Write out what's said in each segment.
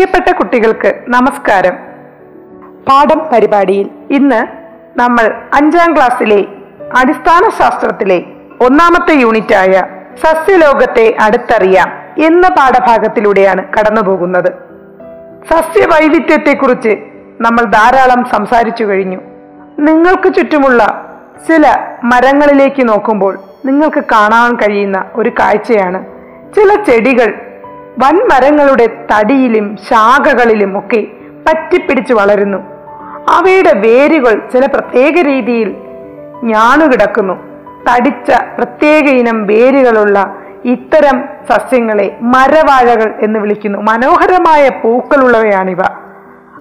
പ്രിയപ്പെട്ട കുട്ടികൾക്ക് നമസ്കാരം. പാഠം പരിപാടിയിൽ ഇന്ന് നമ്മൾ അഞ്ചാം ക്ലാസ്സിലെ അടിസ്ഥാന ശാസ്ത്രത്തിലെ ഒന്നാമത്തെ യൂണിറ്റായ സസ്യലോകത്തെ അടുത്തറിയാം എന്ന പാഠഭാഗത്തിലൂടെയാണ് കടന്നുപോകുന്നത്. സസ്യവൈവിധ്യത്തെക്കുറിച്ച് നമ്മൾ ധാരാളം സംസാരിച്ചു കഴിഞ്ഞു. നിങ്ങൾക്ക് ചുറ്റുമുള്ള ചില മരങ്ങളിലേക്ക് നോക്കുമ്പോൾ നിങ്ങൾക്ക് കാണാൻ കഴിയുന്ന ഒരു കാഴ്ചയാണ്. ചില ചെടികൾ വൻമരങ്ങളുടെ തടിയിലും ശാഖകളിലും ഒക്കെ പറ്റിപ്പിടിച്ച് വളരുന്നു. അവയുടെ വേരുകൾ ചില പ്രത്യേക രീതിയിൽ ഞാണുകിടക്കുന്നു. തടിച്ച പ്രത്യേക ഇനം വേരുകളുള്ള ഇത്തരം സസ്യങ്ങളെ മരവാഴകൾ എന്ന് വിളിക്കുന്നു. മനോഹരമായ പൂക്കളുള്ളവയാണിവ.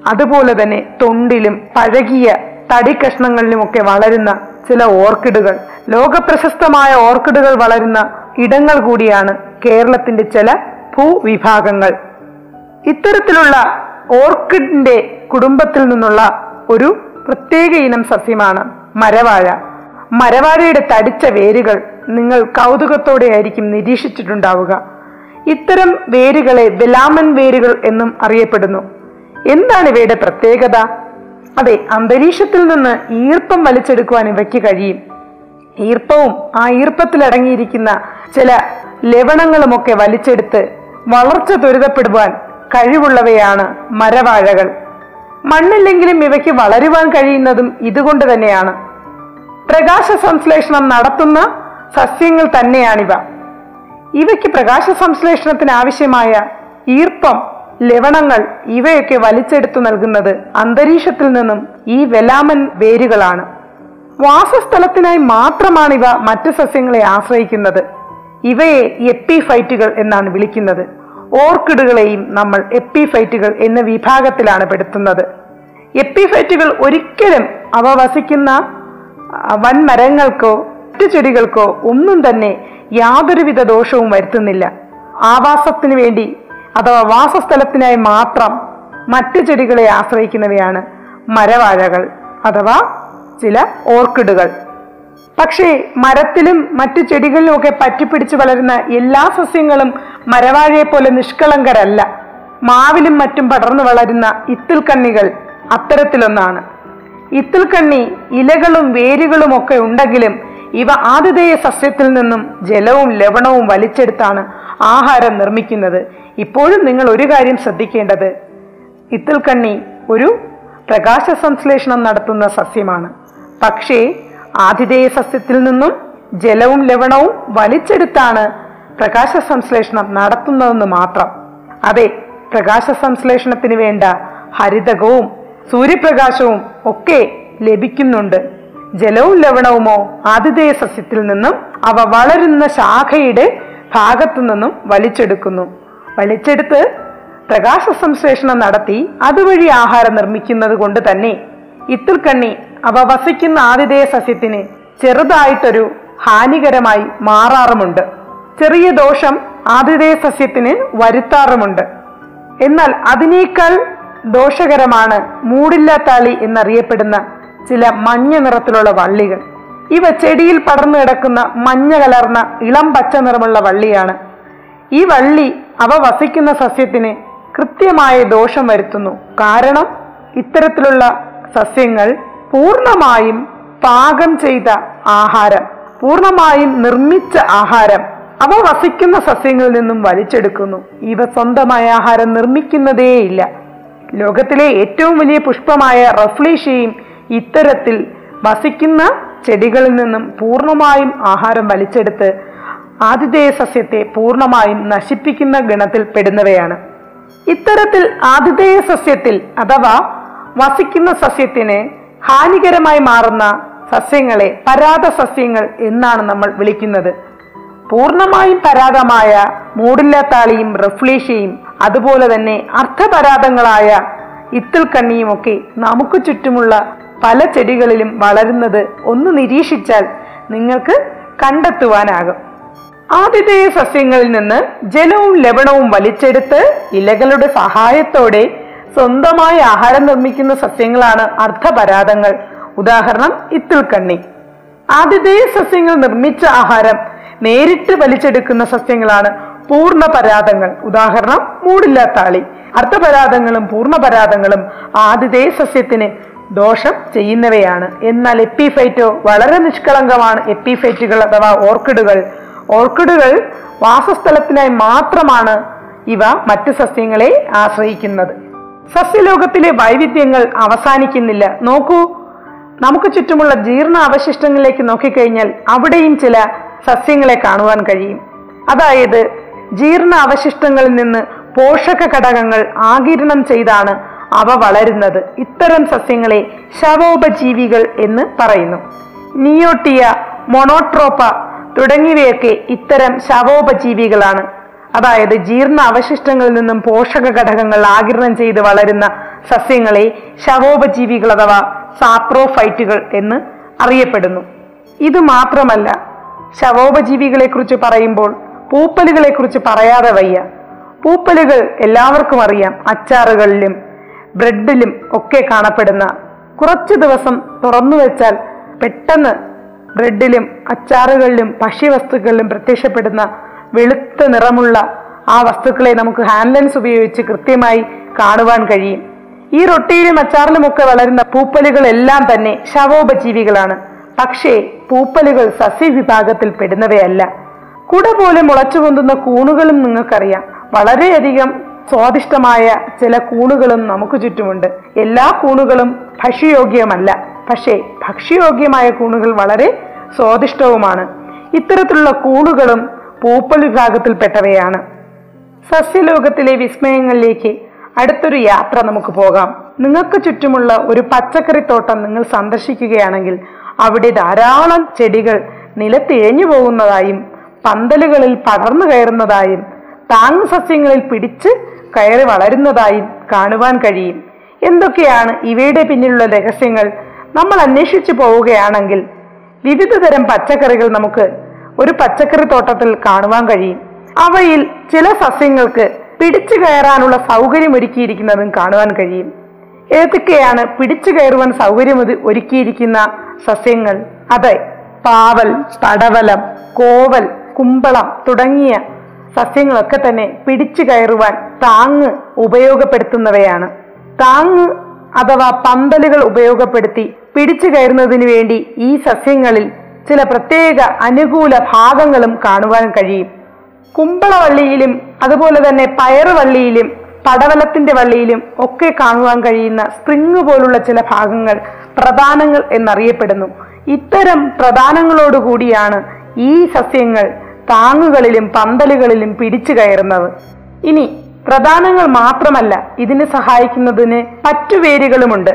അതുപോലെ തന്നെ തൊണ്ടിലും പഴകിയ തടി കഷ്ണങ്ങളിലുമൊക്കെ വളരുന്ന ചില ഓർക്കിഡുകൾ. ലോകപ്രശസ്തമായ ഓർക്കിഡുകൾ വളരുന്ന ഇടങ്ങൾ കൂടിയാണ് കേരളത്തിന്റെ ചില ഭൂവിഭാഗങ്ങൾ. ഇത്തരത്തിലുള്ള ഓർക്കിഡിന്റെ കുടുംബത്തിൽ നിന്നുള്ള ഒരു പ്രത്യേക ഇനം സസ്യമാണ് മരവാഴ. മരവാഴയുടെ തടിച്ച വേരുകൾ നിങ്ങൾ കൗതുകത്തോടെ ആയിരിക്കും നിരീക്ഷിച്ചിട്ടുണ്ടാവുക. ഇത്തരം വേരുകളെ വെലാമൻ വേരുകൾ എന്നും അറിയപ്പെടുന്നു. എന്താണ് ഇവയുടെ പ്രത്യേകത? അതെ അന്തരീക്ഷത്തിൽ നിന്ന് ഈർപ്പം വലിച്ചെടുക്കുവാൻ ഇവയ്ക്ക് കഴിയും. ഈർപ്പവും ആ ഈർപ്പത്തിൽ അടങ്ങിയിരിക്കുന്ന ചില ലവണങ്ങളുമൊക്കെ വലിച്ചെടുത്ത് വളർച്ച ത്വരിതപ്പെടുവാൻ കഴിവുള്ളവയാണ് മരവാഴകൾ. മണ്ണില്ലെങ്കിലും ഇവയ്ക്ക് വളരുവാൻ കഴിയുന്നതും ഇതുകൊണ്ട് തന്നെയാണ്. പ്രകാശ സംശ്ലേഷണം നടത്തുന്ന സസ്യങ്ങൾ തന്നെയാണിവ. ഇവയ്ക്ക് പ്രകാശ സംശ്ലേഷണത്തിന് ആവശ്യമായ ഈർപ്പം ലവണങ്ങൾ ഇവയൊക്കെ വലിച്ചെടുത്തു നൽകുന്നത് അന്തരീക്ഷത്തിൽ നിന്നും ഈ വെലാമൻ വേരുകളാണ്. വാസസ്ഥലത്തിനായി മാത്രമാണ് ഇവ മറ്റു സസ്യങ്ങളെ ആശ്രയിക്കുന്നത്. ഇവയെ എപ്പിഫൈറ്റുകൾ എന്നാണ് വിളിക്കുന്നത്. ഓർക്കിഡുകളെയും നമ്മൾ എപ്പിഫൈറ്റുകൾ എന്ന വിഭാഗത്തിലാണ് പെടുത്തുന്നത്. എപ്പിഫൈറ്റുകൾ ഒരിക്കലും അവ വസിക്കുന്ന വൻമരങ്ങൾക്കോ മറ്റു ചെടികൾക്കോ ഒന്നും തന്നെ യാതൊരുവിധ ദോഷവും വരുത്തുന്നില്ല. ആവാസത്തിന് വേണ്ടി അഥവാ വാസസ്ഥലത്തിനായി മാത്രം മറ്റു ചെടികളെ ആശ്രയിക്കുന്നവയാണ് മരവാഴകൾ അഥവാ ചില ഓർക്കിഡുകൾ. പക്ഷേ മരത്തിലും മറ്റു ചെടികളിലും ഒക്കെ പറ്റിപ്പിടിച്ച് വളരുന്ന എല്ലാ സസ്യങ്ങളും മരവാഴയെ പോലെ നിഷ്കളങ്കരല്ല. മാവിലും മറ്റും പടർന്നു വളരുന്ന ഇത്തിൽക്കണ്ണികൾ അത്തരത്തിലൊന്നാണ്. ഇത്തിൽക്കണ്ണി ഇലകളും വേരുകളും ഒക്കെ ഉണ്ടെങ്കിലും ഇവ ആതിഥേയ സസ്യത്തിൽ നിന്നും ജലവും ലവണവും വലിച്ചെടുത്താണ് ആഹാരം നിർമ്മിക്കുന്നത്. ഇപ്പോഴും നിങ്ങൾ ഒരു കാര്യം ശ്രദ്ധിക്കേണ്ടത് ഇത്തിൽക്കണ്ണി ഒരു പ്രകാശ സംശ്ലേഷണം നടത്തുന്ന സസ്യമാണ്. പക്ഷേ ആതിഥേയ സസ്യത്തിൽ നിന്നും ജലവും ലവണവും വലിച്ചെടുത്താണ് പ്രകാശ സംശ്ലേഷണം നടത്തുന്നതെന്ന് മാത്രം. അതെ പ്രകാശ സംശ്ലേഷണത്തിന് വേണ്ട ഹരിതകവും സൂര്യപ്രകാശവും ഒക്കെ ലഭിക്കുന്നുണ്ട്. ജലവും ലവണവുമോ ആതിഥേയ സസ്യത്തിൽ നിന്നും അവ വളരുന്ന ശാഖയുടെ ഭാഗത്തു നിന്നും വലിച്ചെടുക്കുന്നു. വലിച്ചെടുത്ത് പ്രകാശ സംശ്ലേഷണം നടത്തി അതുവഴി ആഹാരം നിർമ്മിക്കുന്നത് കൊണ്ട് തന്നെ ഇത്തിൽക്കണ്ണി അവ വസിക്കുന്ന ആതിഥേയ സസ്യത്തിന് ചെറുതായിട്ടൊരു ഹാനികരമായി മാറാറുമുണ്ട്. ചെറിയ ദോഷം ആതിഥേയ സസ്യത്തിന് വരുത്താറുമുണ്ട്. എന്നാൽ അതിനേക്കാൾ ദോഷകരമാണ് മൂടില്ലാത്താളി എന്നറിയപ്പെടുന്ന ചില മഞ്ഞ നിറത്തിലുള്ള വള്ളികൾ. ഇവ ചെടിയിൽ പടർന്നു കിടക്കുന്ന മഞ്ഞ കലർന്ന ഇളം പച്ച നിറമുള്ള വള്ളിയാണ്. ഈ വള്ളി അവ വസിക്കുന്ന സസ്യത്തിന് കൃത്യമായ ദോഷം വരുത്തുന്നു. കാരണം ഇത്തരത്തിലുള്ള സസ്യങ്ങൾ പൂർണമായും പാകം ചെയ്ത ആഹാരം പൂർണമായും നിർമ്മിച്ച ആഹാരം അവ വസിക്കുന്ന സസ്യങ്ങളിൽ നിന്നും വലിച്ചെടുക്കുന്നു. ഇവ സ്വന്തമായ ആഹാരം നിർമ്മിക്കുന്നതേയില്ല. ലോകത്തിലെ ഏറ്റവും വലിയ പുഷ്പമായ റഫ്ലീഷയും ഇത്തരത്തിൽ വസിക്കുന്ന ചെടികളിൽ നിന്നും പൂർണമായും ആഹാരം വലിച്ചെടുത്ത് ആതിഥേയ സസ്യത്തെ പൂർണമായും നശിപ്പിക്കുന്ന ഗണത്തിൽ പെടുന്നവയാണ്. ഇത്തരത്തിൽ ആതിഥേയ സസ്യത്തിൽ അഥവാ വസിക്കുന്ന സസ്യത്തിന് ഹാനികരമായി മാറുന്ന സസ്യങ്ങളെ പരാത സസ്യങ്ങൾ എന്നാണ് നമ്മൾ വിളിക്കുന്നത്. പൂർണമായും പരാതമായ മൂടില്ലാത്താളിയും റഫ്ലീഷയും അതുപോലെ തന്നെ അർത്ഥപരാധങ്ങളായ ഇത്തിൽക്കണ്ണിയുമൊക്കെ നമുക്ക് ചുറ്റുമുള്ള പല ചെടികളിലും വളരുന്നത് ഒന്ന് നിരീക്ഷിച്ചാൽ നിങ്ങൾക്ക് കണ്ടെത്തുവാനാകും. ആതിഥേയ സസ്യങ്ങളിൽ നിന്ന് ജലവും ലവണവും വലിച്ചെടുത്ത് ഇലകളുടെ സഹായത്തോടെ സ്വന്തമായി ആഹാരം നിർമ്മിക്കുന്ന സസ്യങ്ങളാണ് അർദ്ധപരാതങ്ങൾ ഉദാഹരണം ഇത്തിൽക്കണ്ണി. ആതിഥേയ സസ്യങ്ങൾ നിർമ്മിച്ച ആഹാരം നേരിട്ട് വലിച്ചെടുക്കുന്ന സസ്യങ്ങളാണ് പൂർണ പരാതങ്ങൾ ഉദാഹരണം മൂടില്ലാത്താളി. പൂർണ പൂർണപരാതങ്ങളും ആതിഥേയ സസ്യത്തിന് ദോഷം ചെയ്യുന്നവയാണ്. എന്നാൽ എപ്പിഫൈറ്റോ വളരെ നിഷ്കളങ്കമാണ്. എപ്പിഫൈറ്റുകൾ അഥവാ ഓർക്കിഡുകൾ. ഓർക്കിഡുകൾ വാസസ്ഥലത്തിനായി മാത്രമാണ് ഇവ മറ്റു സസ്യങ്ങളെ ആശ്രയിക്കുന്നത്. സസ്യലോകത്തിലെ വൈവിധ്യങ്ങൾ അവസാനിക്കുന്നില്ല. നോക്കൂ നമുക്ക് ചുറ്റുമുള്ള ജീർണ അവശിഷ്ടങ്ങളിലേക്ക് നോക്കിക്കഴിഞ്ഞാൽ അവിടെയും ചില സസ്യങ്ങളെ കാണുവാൻ കഴിയും. അതായത് ജീർണ അവശിഷ്ടങ്ങളിൽ നിന്ന് പോഷക ഘടകങ്ങൾ ആകിരണം ചെയ്താണ് അവ വളരുന്നത്. ഇത്തരം സസ്യങ്ങളെ ശവോപജീവികൾ എന്ന് പറയുന്നു. നിയോട്ടിയ മൊണോട്രോപ്പ തുടങ്ങിയവയൊക്കെ ഇത്തരം ശവോപജീവികളാണ്. അതായത് ജീർണ അവശിഷ്ടങ്ങളിൽ നിന്നും പോഷക ഘടകങ്ങൾ ആകിരണം ചെയ്ത് വളരുന്ന സസ്യങ്ങളെ ശവോപജീവികൾ അഥവാ സാപ്രോഫൈറ്റുകൾ എന്ന് അറിയപ്പെടുന്നു. ഇത് മാത്രമല്ല ശവോപജീവികളെ കുറിച്ച് പറയുമ്പോൾ പൂപ്പലുകളെ കുറിച്ച് പറയാതെ വയ്യ. പൂപ്പലുകൾ എല്ലാവർക്കും അറിയാം. അച്ചാറുകളിലും ബ്രെഡിലും ഒക്കെ കാണപ്പെടുന്ന. കുറച്ച് ദിവസം തുറന്നു വെച്ചാൽ പെട്ടെന്ന് ബ്രെഡിലും അച്ചാറുകളിലും ഭക്ഷ്യവസ്തുക്കളിലും പ്രത്യക്ഷപ്പെടുന്ന വെളുത്ത നിറമുള്ള ആ വസ്തുക്കളെ നമുക്ക് ഹാൻഡ് ലെൻസ് ഉപയോഗിച്ച് കൃത്യമായി കാണുവാൻ കഴിയും. ഈ റൊട്ടിയിലും അച്ചാറിലുമൊക്കെ വളരുന്ന പൂപ്പലുകളെല്ലാം തന്നെ ശവോപജീവികളാണ്. പക്ഷേ പൂപ്പലുകൾ സസ്യവിഭാഗത്തിൽ പെടുന്നവയല്ല. കുട പോലെ മുളച്ചു പൊന്തുന്ന കൂണുകളും നിങ്ങൾക്കറിയാം. വളരെയധികം സ്വാദിഷ്ടമായ ചില കൂണുകളും നമുക്ക് ചുറ്റുമുണ്ട്. എല്ലാ കൂണുകളും ഭക്ഷ്യയോഗ്യമല്ല. പക്ഷേ ഭക്ഷ്യയോഗ്യമായ കൂണുകൾ വളരെ സ്വാദിഷ്ടവുമാണ്. ഇത്തരത്തിലുള്ള കൂണുകളും പൂപ്പൽ വിഭാഗത്തിൽപ്പെട്ടവയാണ്. സസ്യലോകത്തിലെ വിസ്മയങ്ങളിലേക്ക് അടുത്തൊരു യാത്ര നമുക്ക് പോകാം. നിങ്ങൾക്ക് ചുറ്റുമുള്ള ഒരു പച്ചക്കറിത്തോട്ടം നിങ്ങൾ സന്ദർശിക്കുകയാണെങ്കിൽ അവിടെ ധാരാളം ചെടികൾ നിലത്തിഴഞ്ഞു പോകുന്നതായും പന്തലുകളിൽ പടർന്നു കയറുന്നതായും താങ് സസ്യങ്ങളിൽ പിടിച്ച് കയറി വളരുന്നതായും കാണുവാൻ കഴിയും. എന്തൊക്കെയാണ് ഇവയുടെ പിന്നിലുള്ള രഹസ്യങ്ങൾ? നമ്മൾ അന്വേഷിച്ചു പോവുകയാണെങ്കിൽ വിവിധ തരം പച്ചക്കറികൾ നമുക്ക് ഒരു പച്ചക്കറി തോട്ടത്തിൽ കാണുവാൻ കഴിയും. അവയിൽ ചില സസ്യങ്ങൾക്ക് പിടിച്ചു കയറാനുള്ള സൗകര്യം ഒരുക്കിയിരിക്കുന്നതും കാണുവാൻ കഴിയും. ഏതൊക്കെയാണ് പിടിച്ചു കയറുവാൻ സൗകര്യം ഒരു- ഒരുക്കിയിരിക്കുന്ന സസ്യങ്ങൾ. അതെ പാവൽ പടവലം കോവൽ കുമ്പളം തുടങ്ങിയ സസ്യങ്ങളൊക്കെ തന്നെ പിടിച്ചു കയറുവാൻ താങ്ങ് ഉപയോഗപ്പെടുത്തുന്നവയാണ്. താങ്ങ് അഥവാ പന്തലുകൾ ഉപയോഗപ്പെടുത്തി പിടിച്ചു കയറുന്നതിന് വേണ്ടി ഈ സസ്യങ്ങളിൽ ചില പ്രത്യേക അനുകൂല ഭാഗങ്ങളും കാണുവാൻ കഴിയും. കുമ്പളവള്ളിയിലും അതുപോലെ തന്നെ പയറുവള്ളിയിലും പടവലത്തിന്റെ വള്ളിയിലും ഒക്കെ കാണുവാൻ കഴിയുന്ന സ്പ്രിങ് പോലുള്ള ചില ഭാഗങ്ങൾ പ്രധാനങ്ങൾ എന്നറിയപ്പെടുന്നു. ഇത്തരം പ്രധാനങ്ങളോടുകൂടിയാണ് ഈ സസ്യങ്ങൾ താങ്ങുകളിലും പന്തലുകളിലും പിടിച്ചു കയറുന്നത്. ഇനി പ്രധാനങ്ങൾ മാത്രമല്ല ഇതിന് സഹായിക്കുന്നതിന് മറ്റു വേരുകളുമുണ്ട്.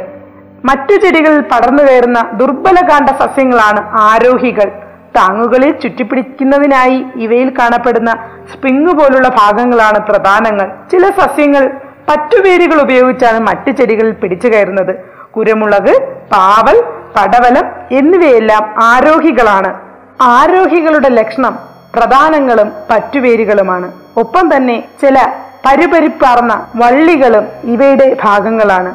മറ്റു ചെടികളിൽ പടർന്നു കയറുന്ന ദുർബലകാന്ഡ സസ്യങ്ങളാണ് ആരോഹികൾ. താങ്ങുകളിൽ ചുറ്റിപ്പിടിക്കുന്നതിനായി ഇവയിൽ കാണപ്പെടുന്ന സ്പ്രിങ് പോലുള്ള ഭാഗങ്ങളാണ് പ്രധാനങ്ങൾ. ചില സസ്യങ്ങൾ പറ്റുവേരുകൾ ഉപയോഗിച്ചാണ് മറ്റു ചെടികളിൽ പിടിച്ചു കയറുന്നത്. കുരുമുളക് പാവൽ പടവലം എന്നിവയെല്ലാം ആരോഹികളാണ്. ആരോഹികളുടെ ലക്ഷണം പ്രധാനങ്ങളും പറ്റുവേരുകളുമാണ് ഒപ്പം തന്നെ ചില പരുപരിപ്പാർന്ന വള്ളികളും ഇവയുടെ ഭാഗങ്ങളാണ്.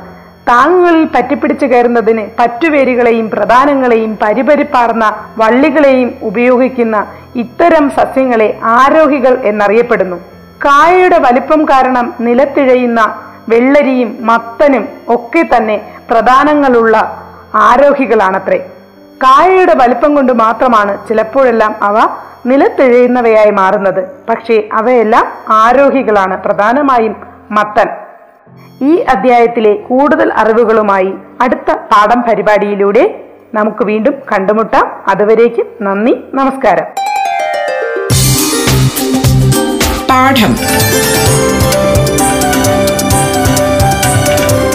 താങ്ങുകളിൽ പറ്റിപ്പിടിച്ചു കയറുന്നതിന് പറ്റുവേരുകളെയും പ്രധാനങ്ങളെയും പരിപരിപ്പാർന്ന വള്ളികളെയും ഉപയോഗിക്കുന്ന ഇത്തരം സസ്യങ്ങളെ ആരോഹികൾ എന്നറിയപ്പെടുന്നു. കായയുടെ വലിപ്പം കാരണം നിലത്തിഴയുന്ന വെള്ളരിയും മത്തനും ഒക്കെ തന്നെ പ്രധാനങ്ങളുള്ള ആരോഹികളാണത്രേ. കായയുടെ വലിപ്പം കൊണ്ട് മാത്രമാണ് ചിലപ്പോഴെല്ലാം അവ നിലത്തിഴയുന്നവയായി മാറുന്നത്. പക്ഷേ അവയെല്ലാം ആരോഹികളാണ്. പ്രധാനമായും മത്തൻ. ഈ അധ്യായത്തിലെ കൂടുതൽ അറിവുകളുമായി അടുത്ത പാഠം പരിപാടിയിലൂടെ നമുക്ക് വീണ്ടും കണ്ടുമുട്ടാം. അതുവരേക്കും നന്ദി നമസ്കാരം. പാഠം.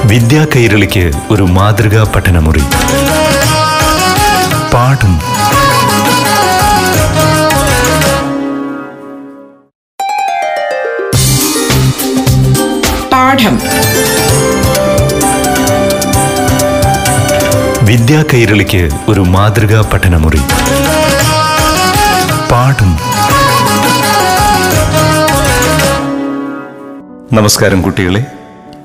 വിദ്യാ കൈരളിക്ക് ഒരു മാതൃകാ പഠനമുറി. പാഠം. പാഠം. വിദ്യാ കൈരളിക്ക് ഒരു മാതൃകാ പഠനമുറി. പാഠം. നമസ്കാരം കുട്ടികളെ.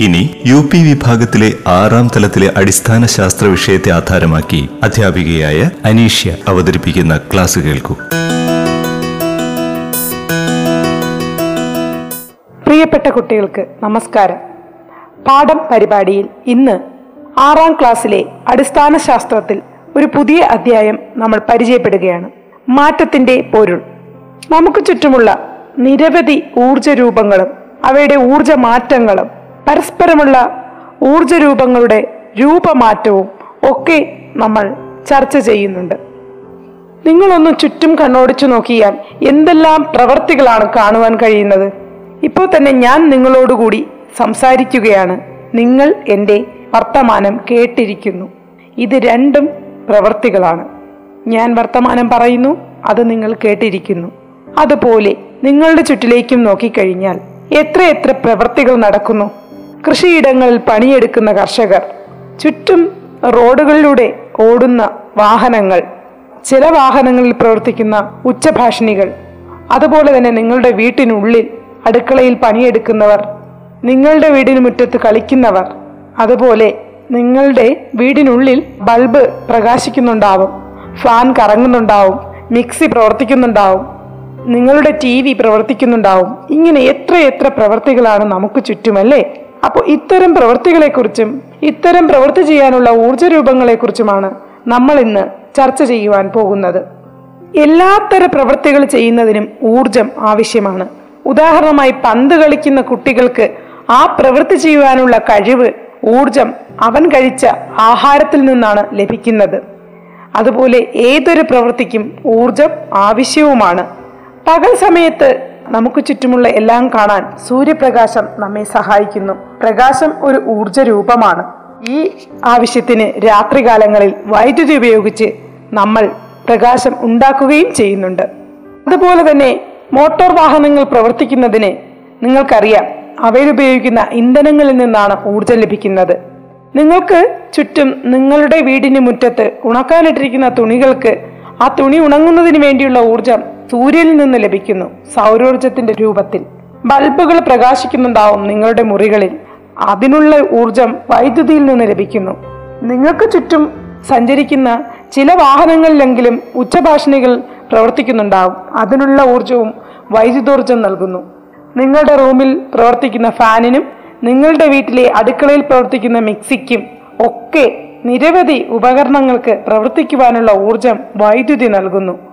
ഇനി യു പി വിഭാഗത്തിലെ ആറാം തലത്തിലെ അടിസ്ഥാന ശാസ്ത്ര വിഷയത്തെ ആധാരമാക്കി അധ്യാപികയായ അനീഷ്യ അവതരിപ്പിക്കുന്ന ക്ലാസ് കേൾക്കൂ. പ്രിയപ്പെട്ട കുട്ടികൾക്ക് നമസ്കാരം. പാഠം പരിപാടിയിൽ ഇന്ന് ആറാം ക്ലാസ്സിലെ അടിസ്ഥാന ശാസ്ത്രത്തിൽ ഒരു പുതിയ അധ്യായം നമ്മൾ പരിചയപ്പെടുകയാണ്. മാറ്റത്തിന്റെ പൊരുൾ. നമുക്ക് ചുറ്റുമുള്ള നിരവധി ഊർജ രൂപങ്ങളും അവയുടെ ഊർജ മാറ്റങ്ങളും പരസ്പരമുള്ള ഊർജ രൂപങ്ങളുടെ രൂപമാറ്റവും ഒക്കെ നമ്മൾ ചർച്ച ചെയ്യുന്നുണ്ട്. നിങ്ങളൊന്ന് ചുറ്റും കണ്ണോടിച്ചു നോക്കിയാൽ എന്തെല്ലാം പ്രവർത്തികളാണ് കാണുവാൻ കഴിയുന്നത്? ഇപ്പോൾ തന്നെ ഞാൻ നിങ്ങളോടുകൂടി സംസാരിക്കുകയാണ്. നിങ്ങൾ എന്റെ വർത്തമാനം കേട്ടിരിക്കുന്നു. ഇത് രണ്ടും പ്രവർത്തികളാണ്. ഞാൻ വർത്തമാനം പറയുന്നു അത് നിങ്ങൾ കേട്ടിരിക്കുന്നു. അതുപോലെ നിങ്ങളുടെ ചുറ്റിലേക്കും നോക്കിക്കഴിഞ്ഞാൽ എത്ര എത്ര പ്രവർത്തികൾ നടക്കുന്നു? കൃഷിയിടങ്ങളിൽ പണിയെടുക്കുന്ന കർഷകർ ചുറ്റും റോഡുകളിലൂടെ ഓടുന്ന വാഹനങ്ങൾ ചില വാഹനങ്ങളിൽ പ്രവർത്തിക്കുന്ന ഉച്ചഭാഷിണികൾ അതുപോലെ തന്നെ നിങ്ങളുടെ വീട്ടിനുള്ളിൽ അടുക്കളയിൽ പണിയെടുക്കുന്നവർ നിങ്ങളുടെ വീടിന് മുറ്റത്ത് കളിക്കുന്നവർ അതുപോലെ നിങ്ങളുടെ വീടിനുള്ളിൽ ബൾബ് പ്രകാശിക്കുന്നുണ്ടാവും ഫാൻ കറങ്ങുന്നുണ്ടാവും മിക്സി പ്രവർത്തിക്കുന്നുണ്ടാവും നിങ്ങളുടെ ടി വി പ്രവർത്തിക്കുന്നുണ്ടാവും ഇങ്ങനെ എത്രയെത്ര എത്ര പ്രവർത്തികളാണ് നമുക്ക് ചുറ്റുമല്ലേ? അപ്പോൾ ഇത്തരം പ്രവൃത്തികളെക്കുറിച്ചും ഇത്തരം പ്രവൃത്തി ചെയ്യാനുള്ള ഊർജ രൂപങ്ങളെക്കുറിച്ചുമാണ് നമ്മൾ ഇന്ന് ചർച്ച ചെയ്യുവാൻ പോകുന്നത്. എല്ലാത്തര പ്രവൃത്തികൾ ചെയ്യുന്നതിനും ഊർജം ആവശ്യമാണ്. ഉദാഹരണമായി പന്ത് കളിക്കുന്ന കുട്ടികൾക്ക് ആ പ്രവൃത്തി ചെയ്യുവാനുള്ള കഴിവ് ഊർജം അവൻ കഴിച്ച ആഹാരത്തിൽ നിന്നാണ് ലഭിക്കുന്നത്. അതുപോലെ ഏതൊരു പ്രവൃത്തിക്കും ഊർജം ആവശ്യവുമാണ്. പകൽ സമയത്ത് നമുക്ക് ചുറ്റുമുള്ള എല്ലാം കാണാൻ സൂര്യപ്രകാശം നമ്മെ സഹായിക്കുന്നു. പ്രകാശം ഒരു ഊർജ രൂപമാണ് ഈ ആവശ്യത്തിന് രാത്രികാലങ്ങളിൽ വൈദ്യുതി ഉപയോഗിച്ച് നമ്മൾ പ്രകാശം ഉണ്ടാക്കുകയും ചെയ്യുന്നുണ്ട്. അതുപോലെ തന്നെ മോട്ടോർ വാഹനങ്ങൾ പ്രവർത്തിക്കുന്നതിന് നിങ്ങൾക്കറിയാം അവയിൽ ഉപയോഗിക്കുന്ന ഇന്ധനങ്ങളിൽ നിന്നാണ് ഊർജം ലഭിക്കുന്നത്. നിങ്ങൾക്ക് ചുറ്റും നിങ്ങളുടെ വീടിന് മുറ്റത്ത് ഉണക്കാനിട്ടിരിക്കുന്ന തുണികൾക്ക് ആ തുണി ഉണങ്ങുന്നതിന് വേണ്ടിയുള്ള ഊർജം സൂര്യനിൽ നിന്ന് ലഭിക്കുന്നു സൗരോർജത്തിന്റെ രൂപത്തിൽ. ബൾബുകൾ പ്രകാശിക്കുന്നുണ്ടാവും നിങ്ങളുടെ മുറികളിൽ. അതിനുള്ള ഊർജം വൈദ്യുതിയിൽ നിന്ന് ലഭിക്കുന്നു. നിങ്ങൾക്ക് ചുറ്റും സഞ്ചരിക്കുന്ന ചില വാഹനങ്ങളിലെങ്കിലും ഉച്ചഭാഷണികൾ പ്രവർത്തിക്കുന്നുണ്ടാവും. അതിനുള്ള ഊർജവും വൈദ്യുതോർജം നൽകുന്നു. നിങ്ങളുടെ റൂമിൽ പ്രവർത്തിക്കുന്ന ഫാനിനും നിങ്ങളുടെ വീട്ടിലെ അടുക്കളയിൽ പ്രവർത്തിക്കുന്ന മിക്സിക്കും ഒക്കെ നിരവധി ഉപകരണങ്ങൾക്ക് പ്രവർത്തിക്കുവാനുള്ള ഊർജം വൈദ്യുതി നൽകുന്നു.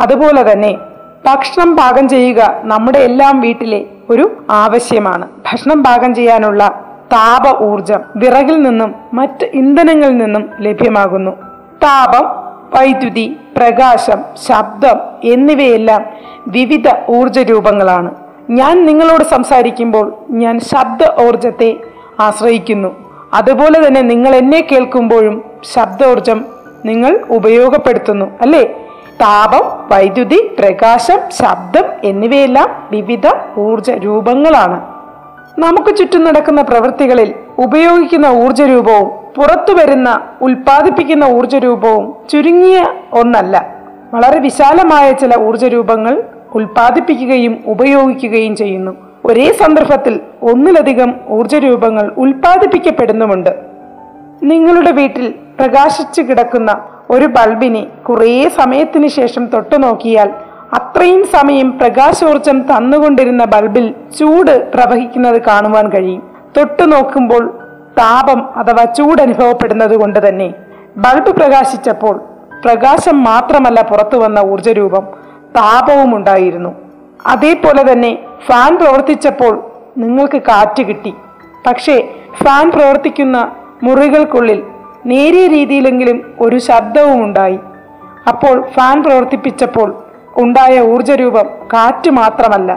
അതുപോലെ തന്നെ ഭക്ഷണം പാകം ചെയ്യുക നമ്മുടെ എല്ലാം വീട്ടിലെ ഒരു ആവശ്യമാണ്. ഭക്ഷണം പാകം ചെയ്യാനുള്ള താപ ഊർജം വിറകിൽ നിന്നും മറ്റ് ഇന്ധനങ്ങളിൽ നിന്നും ലഭ്യമാകുന്നു. താപം വൈദ്യുതി പ്രകാശം ശബ്ദം എന്നിവയെല്ലാം വിവിധ ഊർജ രൂപങ്ങളാണ്. ഞാൻ നിങ്ങളോട് സംസാരിക്കുമ്പോൾ ഞാൻ ശബ്ദ ഊർജത്തെ ആശ്രയിക്കുന്നു. അതുപോലെ തന്നെ നിങ്ങൾ എന്നെ കേൾക്കുമ്പോഴും ശബ്ദോർജം നിങ്ങൾ ഉപയോഗപ്പെടുത്തുന്നു അല്ലേ? താപം വൈദ്യുതി പ്രകാശം ശബ്ദം എന്നിവയെല്ലാം വിവിധ ഊർജ രൂപങ്ങളാണ് നമുക്ക് ചുറ്റും നടക്കുന്ന പ്രവൃത്തികളിൽ ഉപയോഗിക്കുന്ന ഊർജ രൂപവും പുറത്തു വരുന്ന ഉൽപ്പാദിപ്പിക്കുന്ന ഊർജ രൂപവും ചുരുങ്ങിയ ഒന്നല്ല. വളരെ വിശാലമായ ചില ഊർജ രൂപങ്ങൾ ഉൽപ്പാദിപ്പിക്കുകയും ഉപയോഗിക്കുകയും ചെയ്യുന്നു. ഒരേ സന്ദർഭത്തിൽ ഒന്നിലധികം ഊർജ രൂപങ്ങൾ ഉൽപ്പാദിപ്പിക്കപ്പെടുന്നുമുണ്ട്. നിങ്ങളുടെ വീട്ടിൽ പ്രകാശിച്ചു കിടക്കുന്ന ഒരു ബൾബിനെ കുറേ സമയത്തിന് ശേഷം തൊട്ടു നോക്കിയാൽ അത്രയും സമയം പ്രകാശോർജം തന്നുകൊണ്ടിരുന്ന ബൾബിൽ ചൂട് പ്രവഹിക്കുന്നത് കാണുവാൻ കഴിയും. തൊട്ടു നോക്കുമ്പോൾ താപം അഥവാ ചൂട് അനുഭവപ്പെടുന്നത് കൊണ്ട് തന്നെ ബൾബ് പ്രകാശിച്ചപ്പോൾ പ്രകാശം മാത്രമല്ല പുറത്തു വന്ന ഊർജരൂപം താപവും ഉണ്ടായിരുന്നു. അതേപോലെ തന്നെ ഫാൻ പ്രവർത്തിച്ചപ്പോൾ നിങ്ങൾക്ക് കാറ്റ് കിട്ടി. പക്ഷേ ഫാൻ പ്രവർത്തിക്കുന്ന മുറികൾക്കുള്ളിൽ നേരിയ രീതിയിലെങ്കിലും ഒരു ശബ്ദവും ഉണ്ടായി. അപ്പോൾ ഫാൻ പ്രവർത്തിപ്പിച്ചപ്പോൾ ഉണ്ടായ ഊർജരൂപം കാറ്റ് മാത്രമല്ല.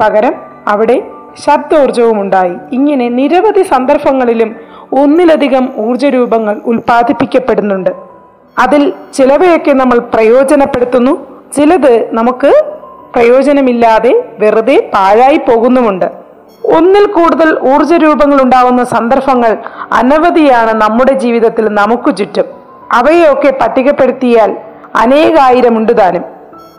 പകരം അവിടെ ശബ്ദോർജവും ഉണ്ടായി ഇങ്ങനെ നിരവധി സന്ദർഭങ്ങളിലും ഒന്നിലധികം ഊർജരൂപങ്ങൾ ഉൽപ്പാദിപ്പിക്കപ്പെടുന്നുണ്ട്. അതിൽ ചിലവയൊക്കെ നമ്മൾ പ്രയോജനപ്പെടുത്തുന്നു ചിലത് നമുക്ക് പ്രയോജനമില്ലാതെ വെറുതെ പാഴായി പോകുന്നുമുണ്ട്. ഒന്നിൽ കൂടുതൽ ഊർജ രൂപങ്ങൾ ഉണ്ടാവുന്ന സന്ദർഭങ്ങൾ അനവധിയാണ് നമ്മുടെ ജീവിതത്തിൽ നമുക്ക് ചുറ്റും. അവയൊക്കെ പട്ടികപ്പെടുത്തിയാൽ അനേകായിരം ഉണ്ട് താനും.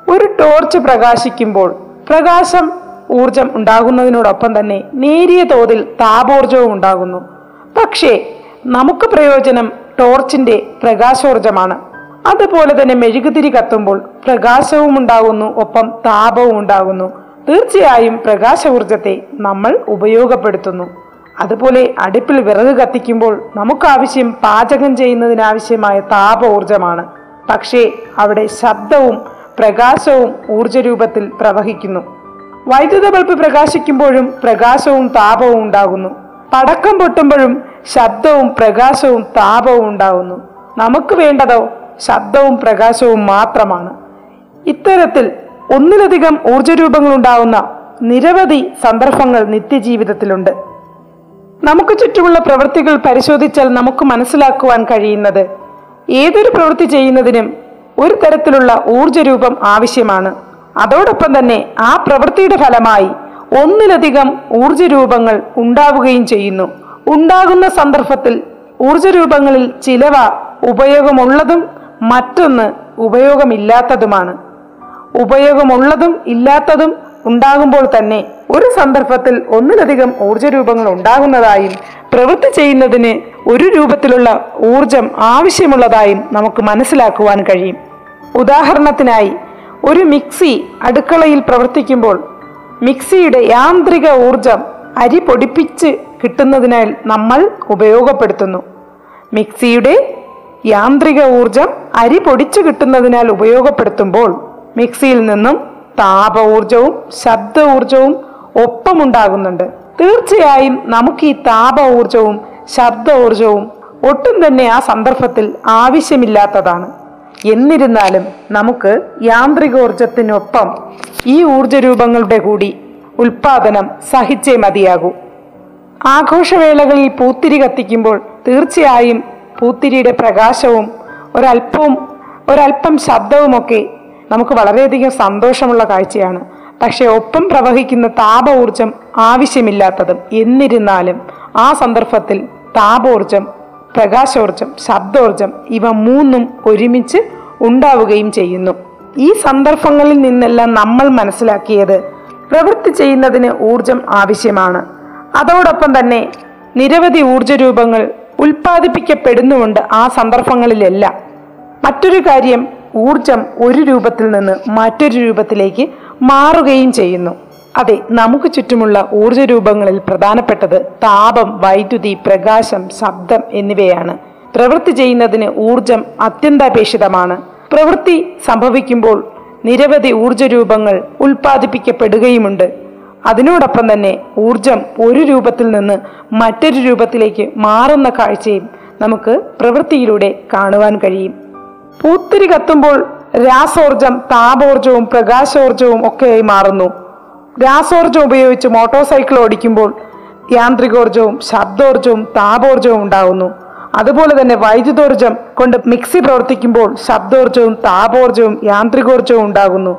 ഒരു ടോർച്ച് പ്രകാശിക്കുമ്പോൾ പ്രകാശം ഊർജം ഉണ്ടാകുന്നതിനോടൊപ്പം തന്നെ നേരിയ തോതിൽ താപോർജവും ഉണ്ടാകുന്നു. പക്ഷേ നമുക്ക് പ്രയോജനം ടോർച്ചിന്റെ പ്രകാശോർജമാണ് അതുപോലെ തന്നെ മെഴുകുതിരി കത്തുമ്പോൾ പ്രകാശവും ഉണ്ടാകുന്നു ഒപ്പം താപവും ഉണ്ടാകുന്നു. തീർച്ചയായും പ്രകാശ ഊർജത്തെ നമ്മൾ ഉപയോഗപ്പെടുത്തുന്നു. അതുപോലെ അടുപ്പിൽ വിറക് കത്തിക്കുമ്പോൾ നമുക്കാവശ്യം പാചകം ചെയ്യുന്നതിനാവശ്യമായ താപ പക്ഷേ അവിടെ ശബ്ദവും പ്രകാശവും ഊർജരൂപത്തിൽ പ്രവഹിക്കുന്നു. വൈദ്യുത ബൾബ് പ്രകാശിക്കുമ്പോഴും പ്രകാശവും താപവും ഉണ്ടാകുന്നു. പടക്കം പൊട്ടുമ്പോഴും ശബ്ദവും പ്രകാശവും താപവും ഉണ്ടാകുന്നു. നമുക്ക് വേണ്ടതോ ശബ്ദവും പ്രകാശവും മാത്രമാണ്. ഇത്തരത്തിൽ ഒന്നിലധികം ഊർജരൂപങ്ങൾ ഉണ്ടാവുന്ന നിരവധി സന്ദർഭങ്ങൾ നിത്യജീവിതത്തിലുണ്ട്. നമുക്ക് ചുറ്റുമുള്ള പ്രവൃത്തികൾ പരിശോധിച്ചാൽ നമുക്ക് മനസ്സിലാക്കുവാൻ കഴിയുന്നത് ഏതൊരു പ്രവൃത്തി ചെയ്യുന്നതിനും ഒരു തരത്തിലുള്ള ഊർജരൂപം ആവശ്യമാണ്. അതോടൊപ്പം തന്നെ ആ പ്രവൃത്തിയുടെ ഫലമായി ഒന്നിലധികം ഊർജരൂപങ്ങൾ ഉണ്ടാവുകയും ചെയ്യുന്നു. ഉണ്ടാകുന്ന സന്ദർഭത്തിൽ ഊർജരൂപങ്ങളിൽ ചിലവ ഉപയോഗമുള്ളതും മറ്റൊന്ന് ഉപയോഗമില്ലാത്തതുമാണ്. ഉപയോഗമുള്ളതും ഇല്ലാത്തതും ഉണ്ടാകുമ്പോൾ തന്നെ ഒരു സന്ദർഭത്തിൽ ഒന്നിലധികം ഊർജ രൂപങ്ങൾ ഉണ്ടാകുന്നതായും പ്രവൃത്തി ചെയ്യുന്നതിന് ഒരു രൂപത്തിലുള്ള ഊർജം ആവശ്യമുള്ളതായും നമുക്ക് മനസ്സിലാക്കുവാൻ കഴിയും. ഉദാഹരണത്തിനായി ഒരു മിക്സി അടുക്കളയിൽ പ്രവർത്തിക്കുമ്പോൾ മിക്സിയുടെ യാന്ത്രിക ഊർജം അരി പൊടിപ്പിച്ച് കിട്ടുന്നതിനാൽ നമ്മൾ ഉപയോഗപ്പെടുത്തുന്നു. മിക്സിയുടെ യാന്ത്രിക ഊർജം അരി പൊടിച്ചു കിട്ടുന്നതിനാൽ ഉപയോഗപ്പെടുത്തുമ്പോൾ മിക്സിയിൽ നിന്നും താപ ഊർജവും ശബ്ദ ഊർജവും ഒപ്പമുണ്ടാകുന്നുണ്ട്. തീർച്ചയായും നമുക്ക് ഈ താപ ഊർജവും ശബ്ദ ഊർജവും ഒട്ടും തന്നെ ആ സന്ദർഭത്തിൽ ആവശ്യമില്ലാത്തതാണ്. എന്നിരുന്നാലും നമുക്ക് യാന്ത്രികോർജത്തിനൊപ്പം ഈ ഊർജരൂപങ്ങളുടെ കൂടി ഉൽപാദനം സഹിച്ചേ മതിയാകൂ. ആഘോഷവേളകളിൽ പൂത്തിരി കത്തിക്കുമ്പോൾ തീർച്ചയായും പൂത്തിരിയുടെ പ്രകാശവും ഒരല്പവും ഒരല്പം ശബ്ദവുമൊക്കെ നമുക്ക് വളരെയധികം സന്തോഷമുള്ള കാഴ്ചയാണ്. പക്ഷെ ഒപ്പം പ്രവഹിക്കുന്ന താപ ഊർജം ആവശ്യമില്ലാത്തതും എന്നിരുന്നാലും ആ സന്ദർഭത്തിൽ താപോർജം പ്രകാശോർജം ശബ്ദോർജം ഇവ മൂന്നും ഒരുമിച്ച് ഉണ്ടാവുകയും ചെയ്യുന്നു. ഈ സന്ദർഭങ്ങളിൽ നിന്നെല്ലാം നമ്മൾ മനസ്സിലാക്കിയത് പ്രവൃത്തി ചെയ്യുന്നതിന് ഊർജം ആവശ്യമാണ്. അതോടൊപ്പം തന്നെ നിരവധി ഊർജരൂപങ്ങൾ ഉൽപ്പാദിപ്പിക്കപ്പെടുന്നുമുണ്ട് ആ സന്ദർഭങ്ങളിലെല്ലാം. മറ്റൊരു കാര്യം ഊർജം ഒരു രൂപത്തിൽ നിന്ന് മറ്റൊരു രൂപത്തിലേക്ക് മാറുകയും ചെയ്യുന്നു. അതെ നമുക്ക് ചുറ്റുമുള്ള ഊർജ രൂപങ്ങളിൽ പ്രധാനപ്പെട്ടത് താപം വൈദ്യുതി പ്രകാശം ശബ്ദം എന്നിവയാണ്. പ്രവൃത്തി ചെയ്യുന്നതിന് ഊർജം അത്യന്താപേക്ഷിതമാണ്. പ്രവൃത്തി സംഭവിക്കുമ്പോൾ നിരവധി ഊർജ രൂപങ്ങൾ ഉൽപ്പാദിപ്പിക്കപ്പെടുകയുമുണ്ട്. അതിനോടൊപ്പം തന്നെ ഊർജം ഒരു രൂപത്തിൽ നിന്ന് മറ്റൊരു രൂപത്തിലേക്ക് മാറുന്ന കാഴ്ചയും നമുക്ക് പ്രവൃത്തിയിലൂടെ കാണുവാൻ കഴിയും. പൂത്തിരി കത്തുമ്പോൾ രാസോർജം താപോർജവും പ്രകാശോർജവും ഒക്കെയായി മാറുന്നു. രാസോർജം ഉപയോഗിച്ച് മോട്ടോർ സൈക്കിൾ ഓടിക്കുമ്പോൾ യാന്ത്രികോർജവും ശബ്ദോർജവും താപോർജവും ഉണ്ടാകുന്നു. അതുപോലെ തന്നെ വൈദ്യുതോർജം കൊണ്ട് മിക്സി പ്രവർത്തിക്കുമ്പോൾ ശബ്ദോർജവും താപോർജവും യാന്ത്രികോർജവും ഉണ്ടാകുന്നു.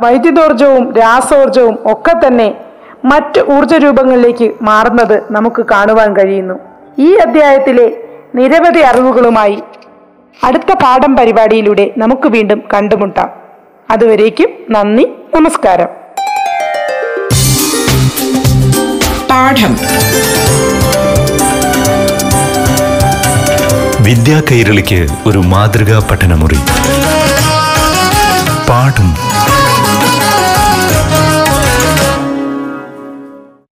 വൈദ്യുതോർജവും രാസോർജവും ഒക്കെ തന്നെ മറ്റ് ഊർജ രൂപങ്ങളിലേക്ക് മാറുന്നത് നമുക്ക് കാണുവാൻ കഴിയുന്നു. ഈ അധ്യായത്തിലെ നിരവധി അറിവുകളുമായി അടുത്ത പാഠം പരിപാടിയിലൂടെ നമുക്ക് വീണ്ടും കണ്ടുമുട്ടാം. അതുവരേക്കും നന്ദി നമസ്കാരം. പാഠം. വിദ്യാ കൈരളിക്ക് ഒരു മാതൃകാ പഠനമുറി. പാഠം